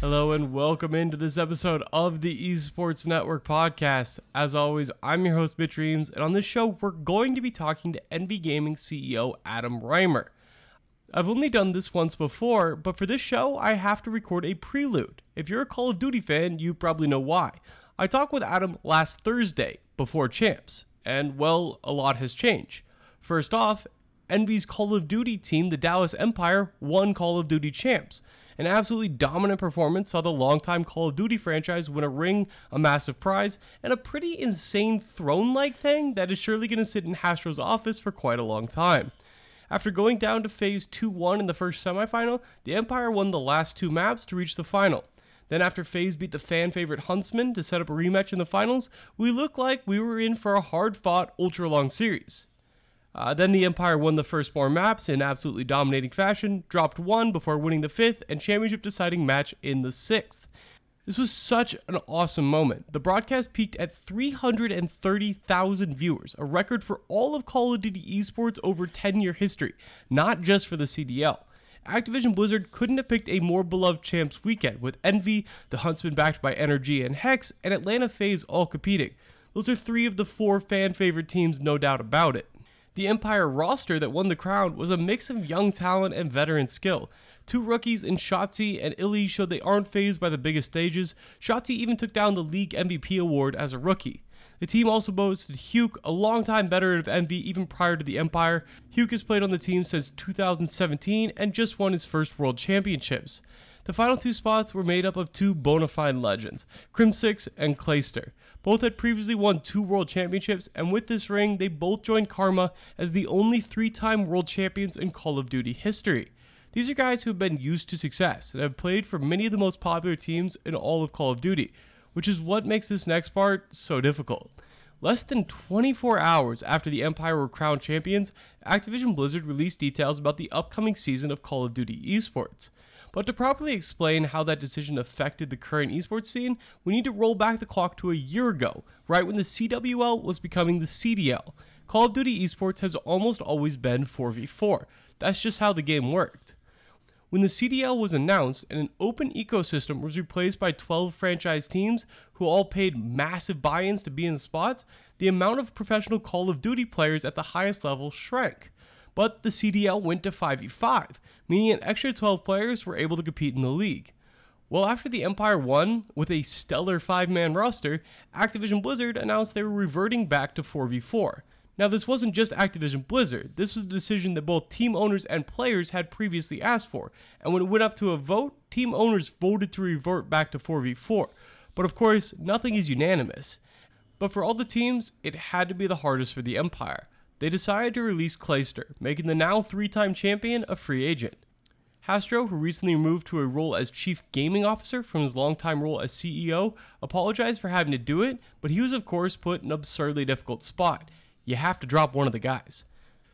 Hello and welcome into this episode of the Esports Network podcast. As always, I'm your host, Mitch Reams, and on this show, we're going to be talking to Envy Gaming CEO Adam Reimer. I've only done this once before, but for this show, I have to record a prelude. If you're a Call of Duty fan, you probably know why. I talked with Adam last Thursday, before Champs, and well, a lot has changed. First off, Envy's Call of Duty team, the Dallas Empire, won Call of Duty Champs. An absolutely dominant performance saw the longtime Call of Duty franchise win a ring, a massive prize, and a pretty insane throne like thing that is surely going to sit in Hastro's office for quite a long time. After going down to FaZe 2 1 in the first semifinal, the Empire won the last two maps to reach the final. Then, after FaZe beat the fan favorite Huntsmen to set up a rematch in the finals, we looked like we were in for a hard fought, ultra long series. Uh, then the Empire won the first four maps in absolutely dominating fashion, dropped one before winning the fifth, and championship deciding match in the sixth. This was such an awesome moment. The broadcast peaked at 330,000 viewers, a record for all of Call of Duty esports over 10 year history, not just for the CDL. Activision Blizzard couldn't have picked a more beloved champs weekend, with Envy, the Huntsmen backed by NRG and H3CZ, and Atlanta FaZe all competing. Those are three of the four fan favorite teams, no doubt about it. The Empire roster that won the crown was a mix of young talent and veteran skill. Two rookies in Shotzzy and iLLeY showed they aren't phased by the biggest stages. Shotzzy even took down the league MVP award as a rookie. The team also boasted Huke, a longtime veteran of Envy even prior to the Empire. Huke has played on the team since 2017 and just won his first World Championships. The final two spots were made up of two bona fide legends, Crimsix and Clayster. Both had previously won two world championships, and with this ring, they both joined Karma as the only three time world champions in Call of Duty history. These are guys who have been used to success and have played for many of the most popular teams in all of Call of Duty, which is what makes this next part so difficult. Less than 24 hours after the Empire were crowned champions, Activision Blizzard released details about the upcoming season of Call of Duty esports. But to properly explain how that decision affected the current esports scene, we need to roll back the clock to a year ago, right when the CWL was becoming the CDL. Call of Duty esports has almost always been 4v4. That's just how the game worked. When the CDL was announced and an open ecosystem was replaced by 12 franchise teams who all paid massive buy ins to be in spots, the amount of professional Call of Duty players at the highest level shrank. But the CDL went to 5v5, meaning an extra 12 players were able to compete in the league. Well, after the Empire won with a stellar five man roster, Activision Blizzard announced they were reverting back to 4v4. Now, this wasn't just Activision Blizzard, this was a decision that both team owners and players had previously asked for, and when it went up to a vote, team owners voted to revert back to 4v4. But of course, nothing is unanimous. But for all the teams, it had to be the hardest for the Empire they decided to release Clayster, making the now three time champion a free agent. Hastro, who recently moved to a role as chief gaming officer from his longtime role as CEO, apologized for having to do it, but he was, of course, put in an absurdly difficult spot. You have to drop one of the guys.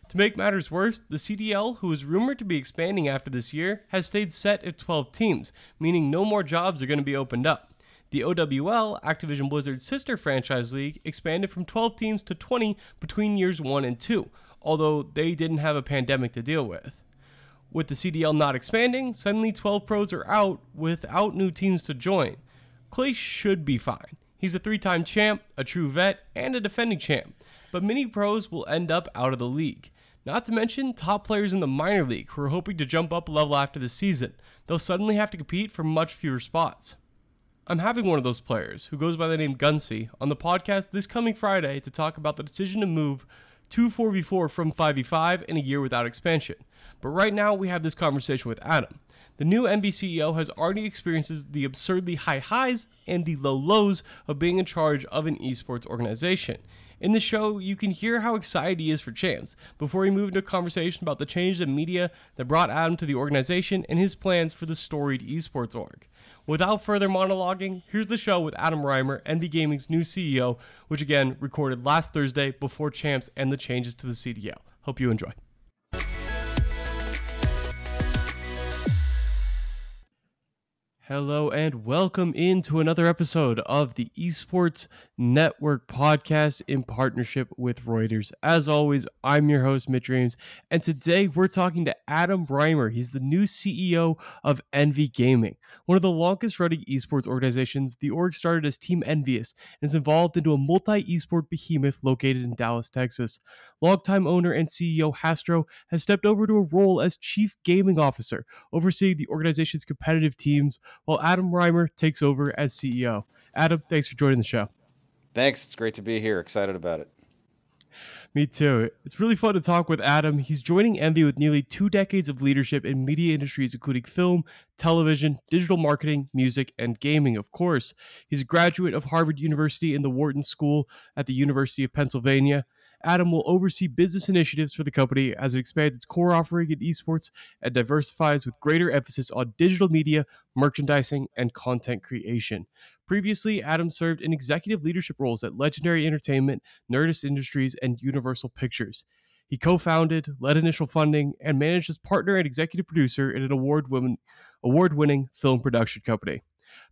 To make matters worse, the CDL, who is rumored to be expanding after this year, has stayed set at 12 teams, meaning no more jobs are going to be opened up. The OWL, Activision Blizzard's sister franchise league, expanded from 12 teams to 20 between years 1 and 2, although they didn't have a pandemic to deal with. With the CDL not expanding, suddenly 12 pros are out without new teams to join. Clay should be fine. He's a three time champ, a true vet, and a defending champ, but many pros will end up out of the league. Not to mention top players in the minor league who are hoping to jump up a level after the season. They'll suddenly have to compete for much fewer spots. I'm having one of those players, who goes by the name Gunsy, on the podcast this coming Friday to talk about the decision to move to 4v4 from 5v5 in a year without expansion. But right now, we have this conversation with Adam. The new Envy CEO has already experienced the absurdly high highs and the low lows of being in charge of an esports organization. In the show, you can hear how excited he is for Champs before we move into a conversation about the change in media that brought Adam to the organization and his plans for the storied esports org. Without further monologuing, here's the show with Adam Reimer, Envy Gaming's new CEO, which again recorded last Thursday before Champs and the changes to the CDL. Hope you enjoy. Hello and welcome into another episode of the Esports Network podcast in partnership with Reuters. As always, I'm your host, Mitch Reams, and today we're talking to Adam Reimer. He's the new CEO of Envy Gaming, one of the longest running esports organizations. The org started as Team Envious and is involved into a multi esport behemoth located in Dallas, Texas. Longtime owner and CEO Hastro has stepped over to a role as Chief Gaming Officer, overseeing the organization's competitive teams while Adam Reimer takes over as CEO. Adam, thanks for joining the show. Thanks. It's great to be here. Excited about it. Me too. It's really fun to talk with Adam. He's joining Envy with nearly two decades of leadership in media industries, including film, television, digital marketing, music, and gaming, of course. He's a graduate of Harvard University and the Wharton School at the University of Pennsylvania. Adam will oversee business initiatives for the company as it expands its core offering in esports and diversifies with greater emphasis on digital media, merchandising, and content creation. Previously, Adam served in executive leadership roles at Legendary Entertainment, Nerdist Industries, and Universal Pictures. He co founded, led initial funding, and managed as partner and executive producer in an award winning film production company.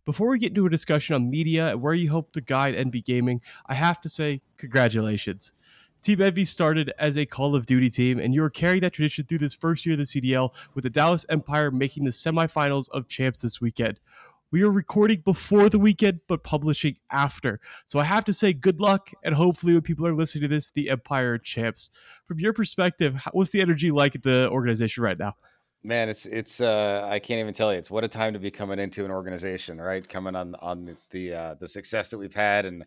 Before we get into a discussion on media and where you hope to guide Envy Gaming, I have to say, congratulations. Team Envy started as a Call of Duty team, and you are carrying that tradition through this first year of the CDL with the Dallas Empire making the semifinals of champs this weekend. We are recording before the weekend, but publishing after. So I have to say good luck, and hopefully, when people are listening to this, the Empire champs. From your perspective, what's the energy like at the organization right now? Man, it's it's uh, I can't even tell you. It's what a time to be coming into an organization, right? Coming on on the uh, the success that we've had, and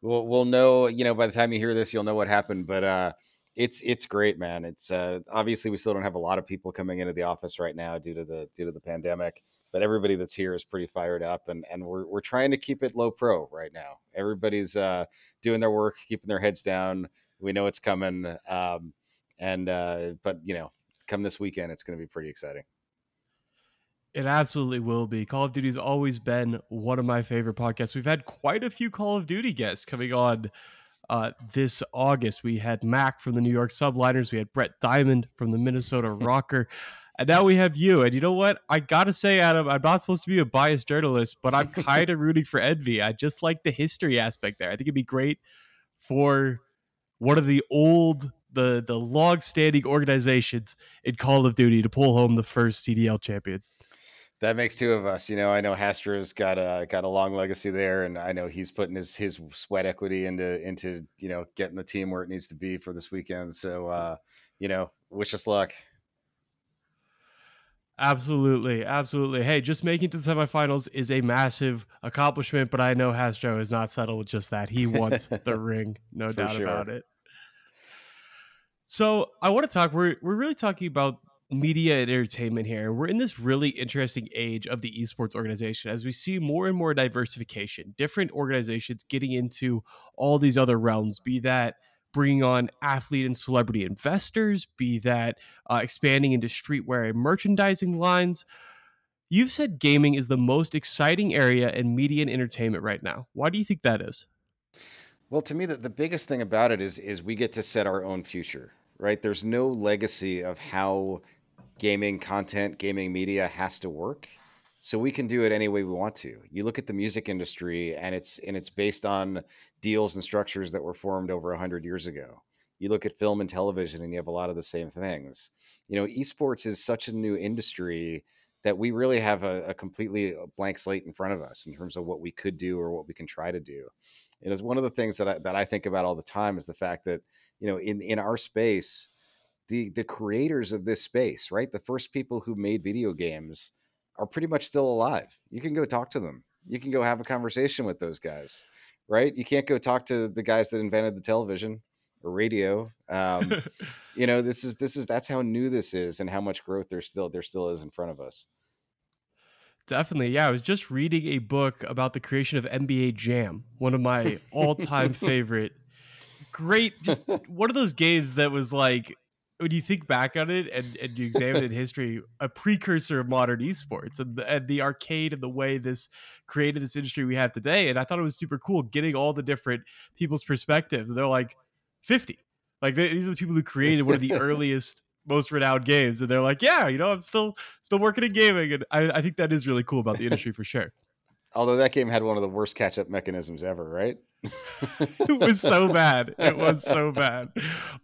we'll we'll know. You know, by the time you hear this, you'll know what happened. But uh, it's it's great, man. It's uh, obviously we still don't have a lot of people coming into the office right now due to the due to the pandemic. But everybody that's here is pretty fired up, and and we're we're trying to keep it low pro right now. Everybody's uh, doing their work, keeping their heads down. We know it's coming. Um, and uh, but you know come this weekend, it's going to be pretty exciting. It absolutely will be. Call of Duty's always been one of my favorite podcasts. We've had quite a few Call of Duty guests coming on uh, this August. We had Mac from the New York Subliners. We had Brett Diamond from the Minnesota RØKKR. And now we have you. And you know what? I got to say, Adam, I'm not supposed to be a biased journalist, but I'm kind of rooting for Envy. I just like the history aspect there. I think it'd be great for one of the old the the long standing organizations in Call of Duty to pull home the first CDL champion. That makes two of us. You know, I know Hastro's got a got a long legacy there, and I know he's putting his his sweat equity into into you know getting the team where it needs to be for this weekend. So, uh, you know, wish us luck. Absolutely, absolutely. Hey, just making to the semifinals is a massive accomplishment, but I know Hastro is not settled with just that. He wants the ring, no doubt sure. about it. So I want to talk. We're we're really talking about media and entertainment here. and We're in this really interesting age of the esports organization as we see more and more diversification, different organizations getting into all these other realms, be that bringing on athlete and celebrity investors, be that uh, expanding into streetwear and merchandising lines. You've said gaming is the most exciting area in media and entertainment right now. Why do you think that is? Well, to me, the, the biggest thing about it is is we get to set our own future right? There's no legacy of how gaming content, gaming media has to work. So we can do it any way we want to. You look at the music industry and it's and it's based on deals and structures that were formed over 100 years ago. You look at film and television and you have a lot of the same things. You know, esports is such a new industry that we really have a, a completely uh, blank slate in front of us in terms of what we could do or what we can try to do. and It is one of the things that I, that I think about all the time is the fact that you know in in our space the the creators of this space right the first people who made video games are pretty much still alive you can go talk to them you can go have a conversation with those guys right you can't go talk to the guys that invented the television or radio um, you know this is this is that's how new this is and how much growth there still there still is in front of us Definitely. Yeah. I was just reading a book about the creation of NBA Jam, one of my all time favorite great. Just one of those games that was like when you think back on it and, and you examine in history, a precursor of modern esports and the, and the arcade and the way this created this industry we have today. And I thought it was super cool getting all the different people's perspectives. And they're like 50. Like they, these are the people who created one of the earliest most renowned games, and they're like, "Yeah, you know, I'm still still working in gaming," and I, I think that is really cool about the industry for sure. Although that game had one of the worst catch up mechanisms ever, right? it was so bad. It was so bad.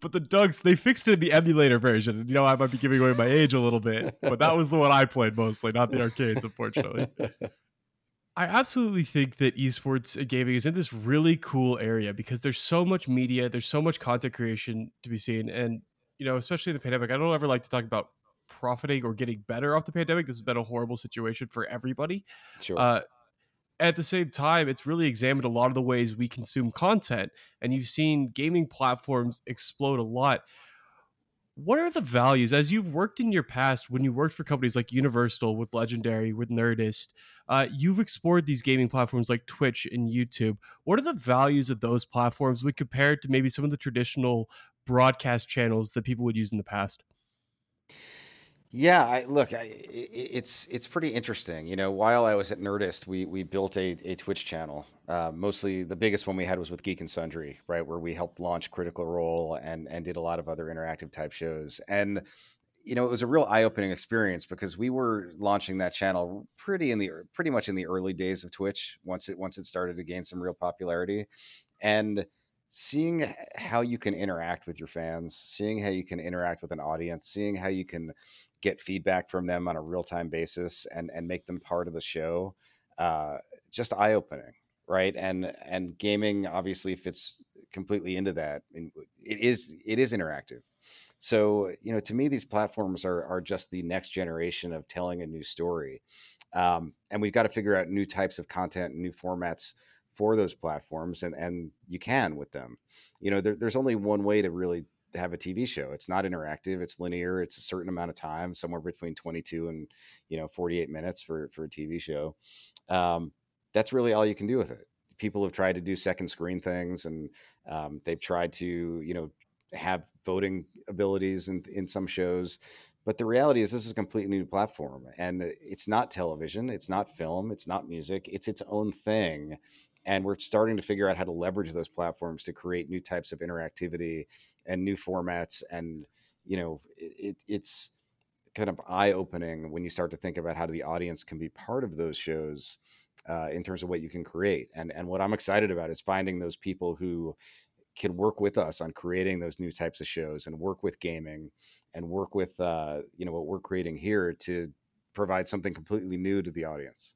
But the Dunks, they fixed it in the emulator version. You know, I might be giving away my age a little bit, but that was the one I played mostly, not the arcades, unfortunately. I absolutely think that esports gaming is in this really cool area because there's so much media, there's so much content creation to be seen. And, you know, especially the pandemic, I don't ever like to talk about profiting or getting better off the pandemic. This has been a horrible situation for everybody. Sure. Uh, at the same time, it's really examined a lot of the ways we consume content, and you've seen gaming platforms explode a lot. What are the values as you've worked in your past when you worked for companies like Universal with Legendary, with Nerdist? Uh, you've explored these gaming platforms like Twitch and YouTube. What are the values of those platforms when compared to maybe some of the traditional broadcast channels that people would use in the past? Yeah, I, look, I, it's it's pretty interesting. You know, while I was at Nerdist, we we built a, a Twitch channel. Uh, mostly, the biggest one we had was with Geek and Sundry, right, where we helped launch Critical Role and and did a lot of other interactive type shows. And you know, it was a real eye-opening experience because we were launching that channel pretty in the pretty much in the early days of Twitch. Once it once it started to gain some real popularity, and seeing how you can interact with your fans, seeing how you can interact with an audience, seeing how you can get feedback from them on a real time basis and and make them part of the show. Uh, just eye opening, right? And and gaming obviously fits completely into that. And it is it is interactive. So you know, to me, these platforms are are just the next generation of telling a new story, um, and we've got to figure out new types of content, new formats for those platforms, and and you can with them. You know, there, there's only one way to really have a TV show. It's not interactive. It's linear. It's a certain amount of time, somewhere between 22 and you know 48 minutes for for a TV show. Um, that's really all you can do with it. People have tried to do second screen things, and um, they've tried to you know have voting abilities in in some shows. But the reality is, this is a completely new platform, and it's not television, it's not film, it's not music, it's its own thing and we're starting to figure out how to leverage those platforms to create new types of interactivity and new formats and you know it, it's kind of eye-opening when you start to think about how the audience can be part of those shows uh, in terms of what you can create. And and what i'm excited about is finding those people who can work with us on creating those new types of shows and work with gaming and work with uh, you know what we're creating here to provide something completely new to the audience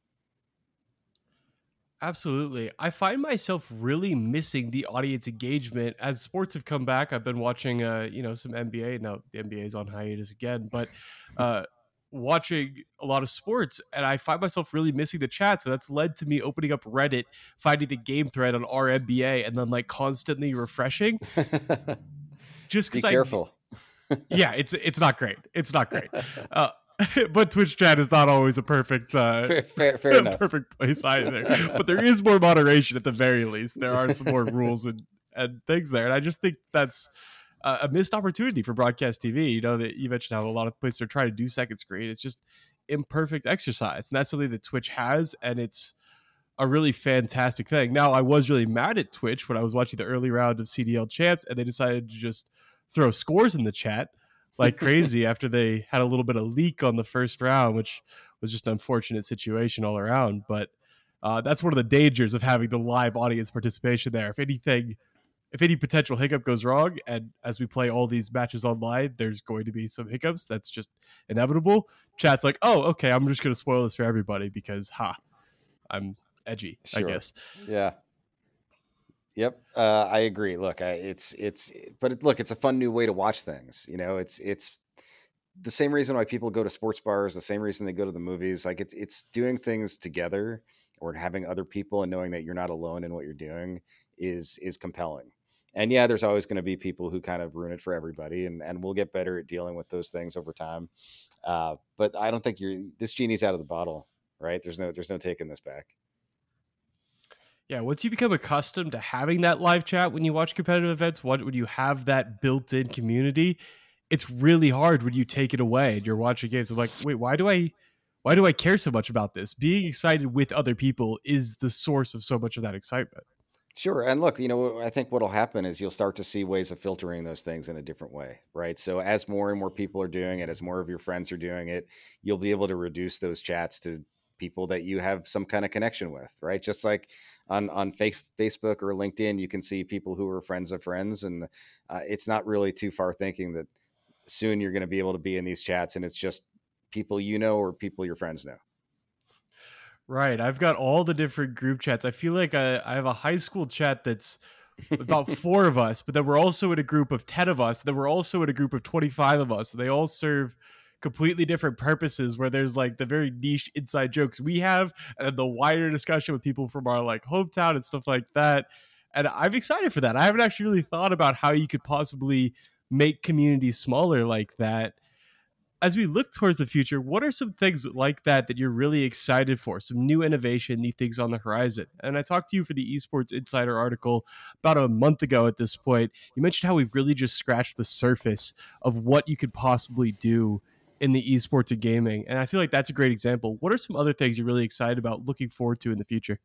Absolutely. I find myself really missing the audience engagement as sports have come back. I've been watching uh, you know, some NBA. Now the NBA is on hiatus again, but uh watching a lot of sports and I find myself really missing the chat. So that's led to me opening up Reddit, finding the game thread on r/NBA and then like constantly refreshing. Just because I careful. yeah, it's it's not great. It's not great. Uh, but Twitch chat is not always a perfect, uh, fair, fair, fair perfect place either. but there is more moderation at the very least. There are some more rules and, and things there, and I just think that's a, a missed opportunity for broadcast TV. You know that you mentioned how a lot of places are trying to do second screen. It's just imperfect exercise, and that's something that Twitch has, and it's a really fantastic thing. Now, I was really mad at Twitch when I was watching the early round of CDL champs, and they decided to just throw scores in the chat like crazy after they had a little bit of leak on the first round, which was just an unfortunate situation all around. But uh, that's one of the dangers of having the live audience participation there. If anything, if any potential hiccup goes wrong, and as we play all these matches online, there's going to be some hiccups. That's just inevitable. Chat's like, oh, okay, I'm just going to spoil this for everybody because, ha, I'm edgy, sure. I guess. Yeah. Yep, uh, I agree. Look, I, it's it's, but it, look, it's a fun new way to watch things. You know, it's it's the same reason why people go to sports bars, the same reason they go to the movies. Like it's it's doing things together or having other people and knowing that you're not alone in what you're doing is is compelling. And yeah, there's always going to be people who kind of ruin it for everybody, and and we'll get better at dealing with those things over time. Uh, but I don't think you're this genie's out of the bottle, right? There's no there's no taking this back. Yeah, once you become accustomed to having that live chat when you watch competitive events, what when you have that built-in community, it's really hard when you take it away and you're watching games. I'm like, wait, why do I why do I care so much about this? Being excited with other people is the source of so much of that excitement. Sure. And look, you know, I think what'll happen is you'll start to see ways of filtering those things in a different way, right? So as more and more people are doing it, as more of your friends are doing it, you'll be able to reduce those chats to people that you have some kind of connection with, right? Just like on on fa- Facebook or LinkedIn, you can see people who are friends of friends, and uh, it's not really too far thinking that soon you're going to be able to be in these chats, and it's just people you know or people your friends know. Right. I've got all the different group chats. I feel like I, I have a high school chat that's about four of us, but then we're also in a group of 10 of us. Then we're also in a group of 25 of us. They all serve completely different purposes where there's like the very niche inside jokes we have and the wider discussion with people from our like hometown and stuff like that. And I'm excited for that. I haven't actually really thought about how you could possibly make communities smaller like that as we look towards the future, what are some things like that that you're really excited for? Some new innovation, new things on the horizon. And I talked to you for the Esports Insider article about a month ago at this point. You mentioned how we've really just scratched the surface of what you could possibly do in the esports of gaming. And I feel like that's a great example. What are some other things you're really excited about looking forward to in the future?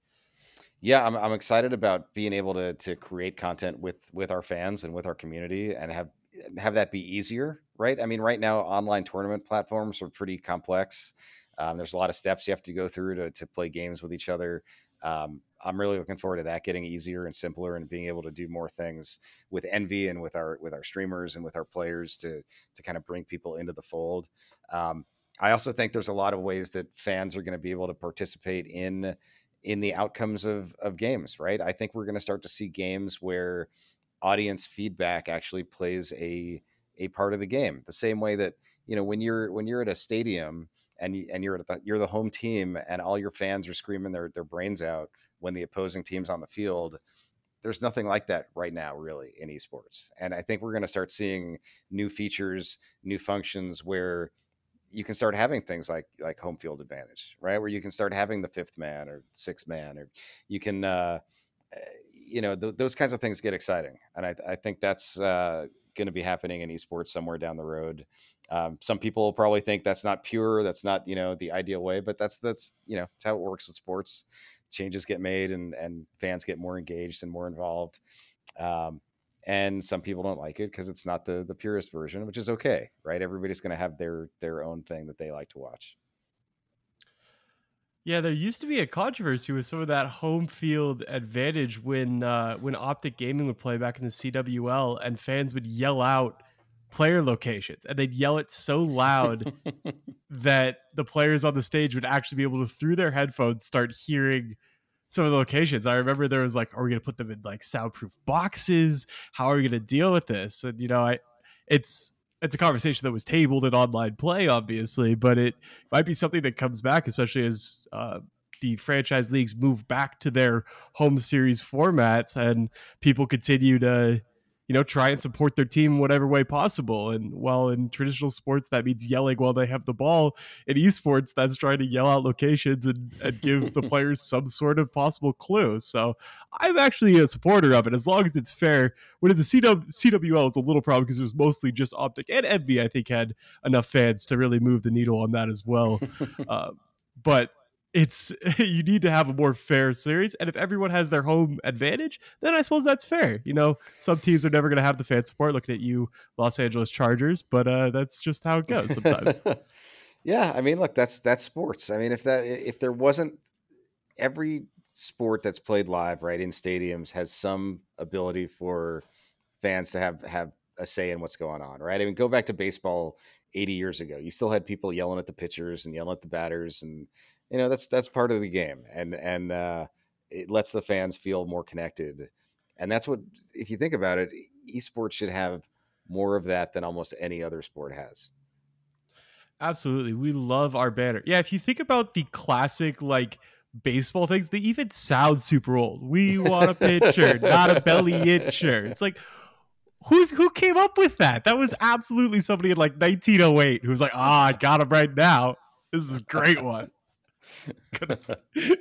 Yeah, I'm, I'm excited about being able to to create content with with our fans and with our community and have have that be easier, right? I mean, right now, online tournament platforms are pretty complex. Um, there's a lot of steps you have to go through to, to play games with each other. Um, I'm really looking forward to that getting easier and simpler and being able to do more things with Envy and with our with our streamers and with our players to to kind of bring people into the fold. Um, I also think there's a lot of ways that fans are going to be able to participate in in the outcomes of of games, right? I think we're going to start to see games where audience feedback actually plays a a part of the game. The same way that you know when you're when you're at a stadium and and you're the, you're the home team and all your fans are screaming their their brains out when the opposing team's on the field. There's nothing like that right now, really, in esports. And I think we're going to start seeing new features, new functions where you can start having things like like home field advantage, right? Where you can start having the fifth man or sixth man, or you can uh, you know, th- those kinds of things get exciting, and I, I think that's uh, going to be happening in esports somewhere down the road. Um, some people probably think that's not pure, that's not you know the ideal way, but that's that's you know it's how it works with sports. Changes get made, and and fans get more engaged and more involved. Um, and some people don't like it because it's not the the purest version, which is okay, right? Everybody's going to have their their own thing that they like to watch. Yeah, there used to be a controversy with some of that home field advantage when uh, when Optic Gaming would play back in the CWL, and fans would yell out player locations, and they'd yell it so loud that the players on the stage would actually be able to, through their headphones, start hearing some of the locations. I remember there was like, are we going to put them in like soundproof boxes? How are we going to deal with this? And you know, I it's it's a conversation that was tabled in online play, obviously, but it might be something that comes back, especially as uh, the franchise leagues move back to their home series formats and people continue to you know, try and support their team in whatever way possible. And while in traditional sports that means yelling while they have the ball, in esports that's trying to yell out locations and, and give the players some sort of possible clue. So I'm actually a supporter of it as long as it's fair. When the CW, CWL was a little problem because it was mostly just Optic and Envy, I think had enough fans to really move the needle on that as well. uh, but it's you need to have a more fair series and if everyone has their home advantage then i suppose that's fair you know? Some teams are never going to have the fan support looking at you los angeles chargers but uh, that's just how it goes sometimes. Yeah i mean look that's that's sports. I mean if that if there wasn't every sport that's played live right in stadiums has some ability for fans to have have a say in what's going on right? I mean go back to baseball 80 years ago you still had people yelling at the pitchers and yelling at the batters and you know that's that's part of the game, and and uh, it lets the fans feel more connected, and that's what if you think about it, esports should have more of that than almost any other sport has. Absolutely, we love our banner. Yeah, if you think about the classic like baseball things, they even sound super old. We want a pitcher, not a belly itcher. It's like who's who came up with that? That was absolutely somebody in like 1908 who was like, ah, I got him right now. This is a great one.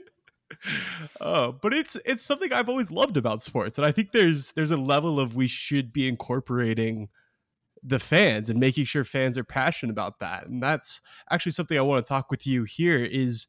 oh, but it's it's something I've always loved about sports, and I think there's there's a level of we should be incorporating the fans and making sure fans are passionate about that, and that's actually something I want to talk with you here is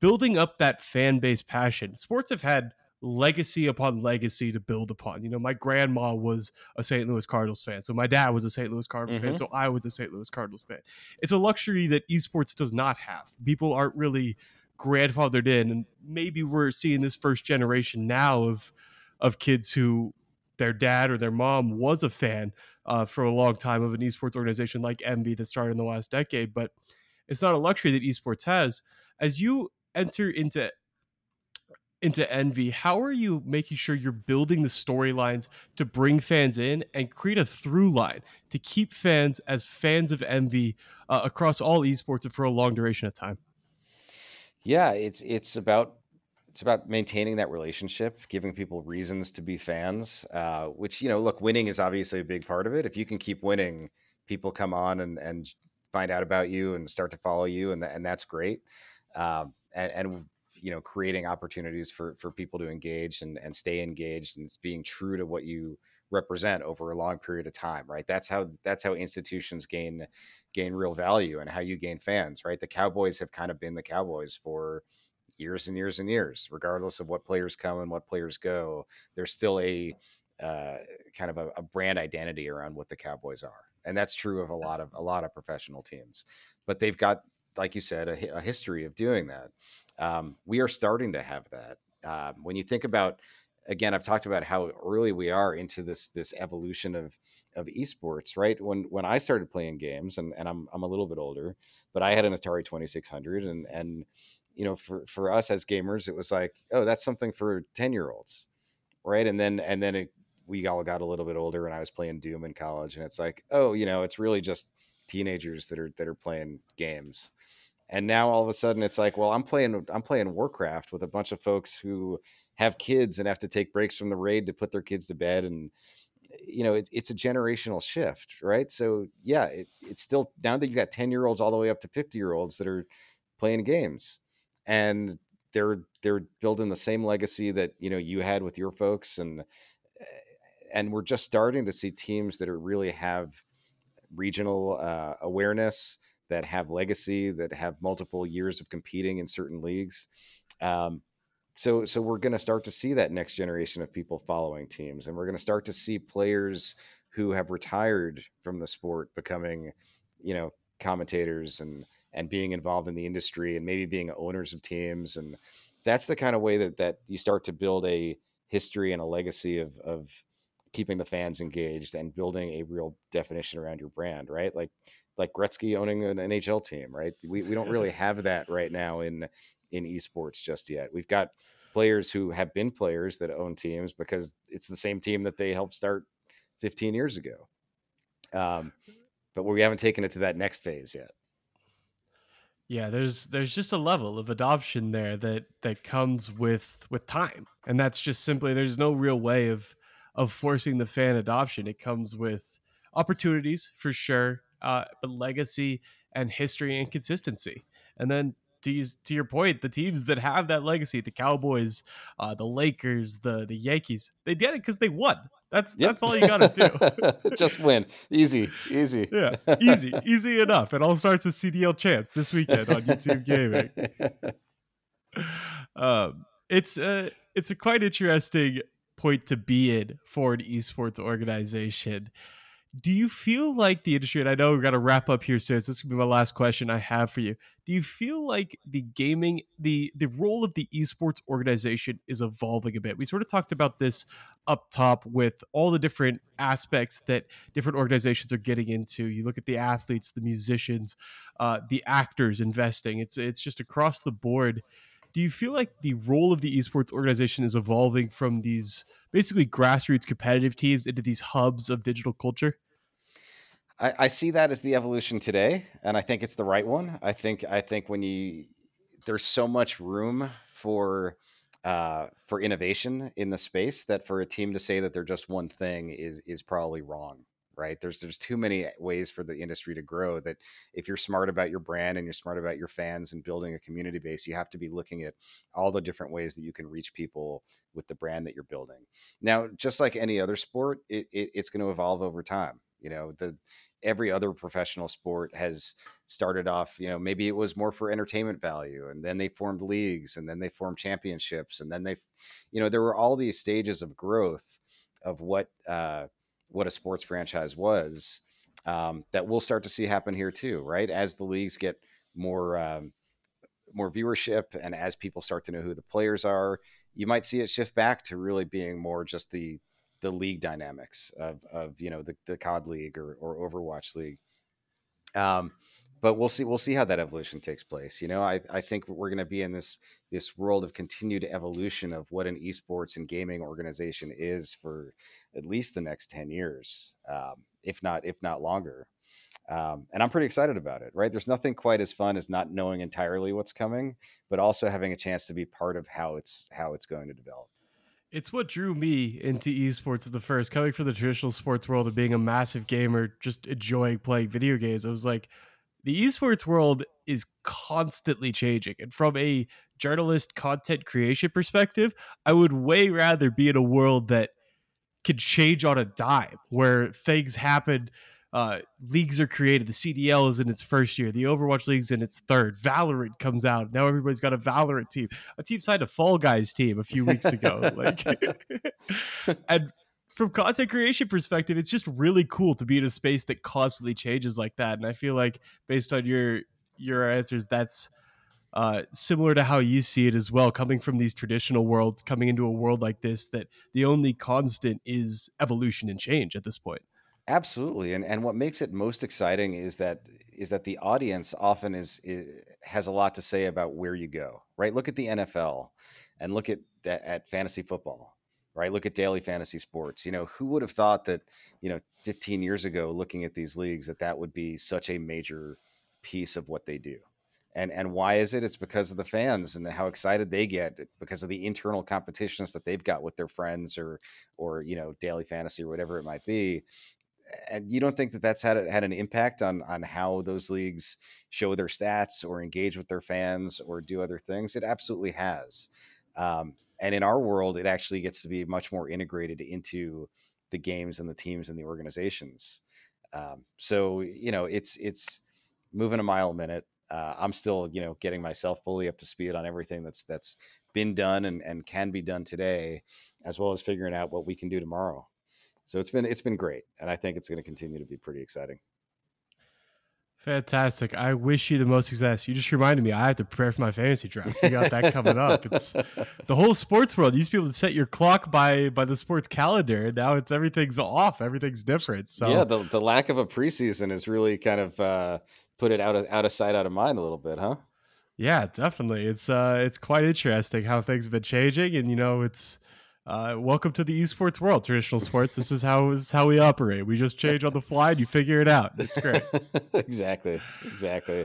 building up that fan base passion. Sports have had legacy upon legacy to build upon. You know, my grandma was a St. Louis Cardinals fan, so my dad was a St. Louis Cardinals mm-hmm. fan, so I was a St. Louis Cardinals fan. It's a luxury that esports does not have. People aren't really grandfathered in, and maybe we're seeing this first generation now of of kids who their dad or their mom was a fan uh, for a long time of an esports organization like Envy that started in the last decade, but it's not a luxury that esports has. As you enter into into Envy, how are you making sure you're building the storylines to bring fans in and create a through line to keep fans as fans of Envy uh, across all esports and for a long duration of time? Yeah, it's it's about it's about maintaining that relationship, giving people reasons to be fans. Uh, which you know, look, winning is obviously a big part of it. If you can keep winning, people come on and and find out about you and start to follow you, and and that's great. Um, and, and you know, creating opportunities for for people to engage and and stay engaged and being true to what you represent over a long period of time right that's how that's how institutions gain gain real value and how you gain fans right the cowboys have kind of been the cowboys for years and years and years, regardless of what players come and what players go. There's still a uh, kind of a, a, brand identity around what the Cowboys are, and that's true of a lot of a lot of professional teams. But they've got, like you said, a, a history of doing that. Um, we are starting to have that. Um, when you think about, again, I've talked about how early we are into this this evolution of of esports, right? When when I started playing games, and, and I'm I'm a little bit older, but I had an Atari 2600, and and you know, for for us as gamers, it was like, oh, that's something for ten year olds, right? And then and then it, we all got a little bit older, and I was playing Doom in college, and it's like, oh, you know, it's really just teenagers that are that are playing games. And now all of a sudden it's like, well, I'm playing I'm playing Warcraft with a bunch of folks who have kids and have to take breaks from the raid to put their kids to bed. And you know it's it's a generational shift right? So yeah it, it's still now that you got 10 year olds all the way up to 50 year olds that are playing games and they're they're building the same legacy that you know you had with your folks and and we're just starting to see teams that are really have regional uh, awareness that have legacy that have multiple years of competing in certain leagues. Um, so so we're going to start to see that next generation of people following teams and we're going to start to see players who have retired from the sport becoming you know commentators and and being involved in the industry and maybe being owners of teams. And that's the kind of way that that you start to build a history and a legacy of of keeping the fans engaged and building a real definition around your brand, right? Like like Gretzky owning an NHL team, right? We we don't really have that right now in in esports just yet. We've got players who have been players that own teams because it's the same team that they helped start 15 years ago. Um, but we haven't taken it to that next phase yet. Yeah, there's there's just a level of adoption there that that comes with with time, and that's just simply there's no real way of of forcing the fan adoption. It comes with opportunities for sure, uh, but legacy and history and consistency, and then to to your point, the teams that have that legacy, the Cowboys, uh, the Lakers, the the Yankees, they did it because they won. That's yep. that's all you got to do. Just win, easy, easy. Yeah, easy, easy enough. It all starts with CDL champs this weekend on YouTube Gaming. Um, it's uh, it's a quite interesting point to be in for an esports organization. Do you feel like the industry and i know we're going to wrap up here soon so this to be my last question i have for you. Do you feel like the gaming the the role of the esports organization is evolving a bit? We sort of talked about this up top with all the different aspects that different organizations are getting into. You look at the athletes the musicians uh, the actors investing. It's it's just across the board do you feel like the role of the esports organization is evolving from these basically grassroots competitive teams into these hubs of digital culture? I, I see that as the evolution today, and I think it's the right one. I think I think when you there's so much room for uh, for innovation in the space that for a team to say that they're just one thing is is probably wrong right? There's there's too many ways for the industry to grow that if you're smart about your brand and you're smart about your fans and building a community base, you have to be looking at all the different ways that you can reach people with the brand that you're building. Now, just like any other sport, it, it, it's going to evolve over time. You know, the every other professional sport has started off, you know, maybe it was more for entertainment value and then they formed leagues and then they formed championships and then they, you know, there were all these stages of growth of what, uh, what a sports franchise was um, that we'll start to see happen here too, right? As the leagues get more, um, more viewership and as people start to know who the players are, you might see it shift back to really being more just the the league dynamics of, of you know the, the COD League or, or Overwatch League. Um, but we'll see we'll see how that evolution takes place. You know, I, I think we're going to be in this this world of continued evolution of what an esports and gaming organization is for at least the next ten years, um, if not if not longer. Um, and I'm pretty excited about it. Right? There's nothing quite as fun as not knowing entirely what's coming, but also having a chance to be part of how it's how it's going to develop it's what drew me into esports at the first coming from the traditional sports world of being a massive gamer just enjoying playing video games i was like the esports world is constantly changing and from a journalist content creation perspective i would way rather be in a world that can change on a dime where things happen uh, leagues are created. The CDL is in its first year. The Overwatch League's in its third. Valorant comes out. Now everybody's got a Valorant team. A team signed a Fall Guys team a few weeks ago. like, and from content creation perspective, it's just really cool to be in a space that constantly changes like that. And I feel like based on your your answers, that's uh, similar to how you see it as well, coming from these traditional worlds, coming into a world like this, that the only constant is evolution and change at this point. Absolutely, and and what makes it most exciting is that is that the audience often is, is has a lot to say about where you go. Right? Look at the NFL, and look at at fantasy football. Right? Look at daily fantasy sports. You know, who would have thought that you know 15 years ago, looking at these leagues, that that would be such a major piece of what they do. And and why is it? It's because of the fans and how excited they get because of the internal competitions that they've got with their friends or or you know daily fantasy or whatever it might be and you don't think that that's had had an impact on on how those leagues show their stats or engage with their fans or do other things? It absolutely has. Um, and in our world, it actually gets to be much more integrated into the games and the teams and the organizations. Um, so you know, it's it's moving a mile a minute. Uh, I'm still you know getting myself fully up to speed on everything that's that's been done and, and can be done today, as well as figuring out what we can do tomorrow. So it's been it's been great, and I think it's going to continue to be pretty exciting. Fantastic. I wish you the most success. You just reminded me I have to prepare for my fantasy draft. You got that coming up. It's the whole sports world. You used to be able to set your clock by by the sports calendar, and now it's everything's off. Everything's different. So yeah, the the lack of a preseason has really kind of uh, put it out of out of sight, out of mind a little bit, huh? Yeah, definitely. It's uh, it's quite interesting how things have been changing, and you know, it's uh, welcome to the esports world, traditional sports. This is how is how we operate. We just change on the fly and you figure it out. It's great. exactly. Exactly.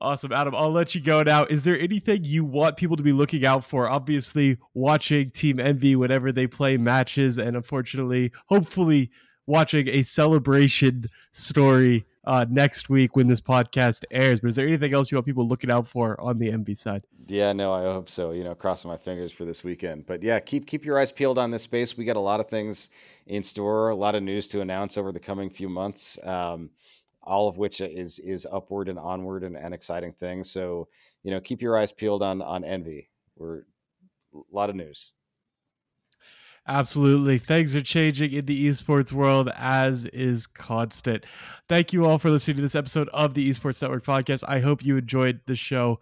Awesome, Adam. I'll let you go now. Is there anything you want people to be looking out for? Obviously, watching Team Envy whenever they play matches, and unfortunately, hopefully, watching a celebration story uh, next week when this podcast airs. But is there anything else you want people looking out for on the Envy side? Yeah, no, I hope so. You know, crossing my fingers for this weekend. But yeah, keep keep your eyes peeled on this space. We got a lot of things in store, a lot of news to announce over the coming few months. Um, all of which is is upward and onward and, and exciting things. So you know, keep your eyes peeled on on Envy. We're a lot of news. Absolutely. Things are changing in the esports world as is constant. Thank you all for listening to this episode of the Esports Network podcast. I hope you enjoyed the show.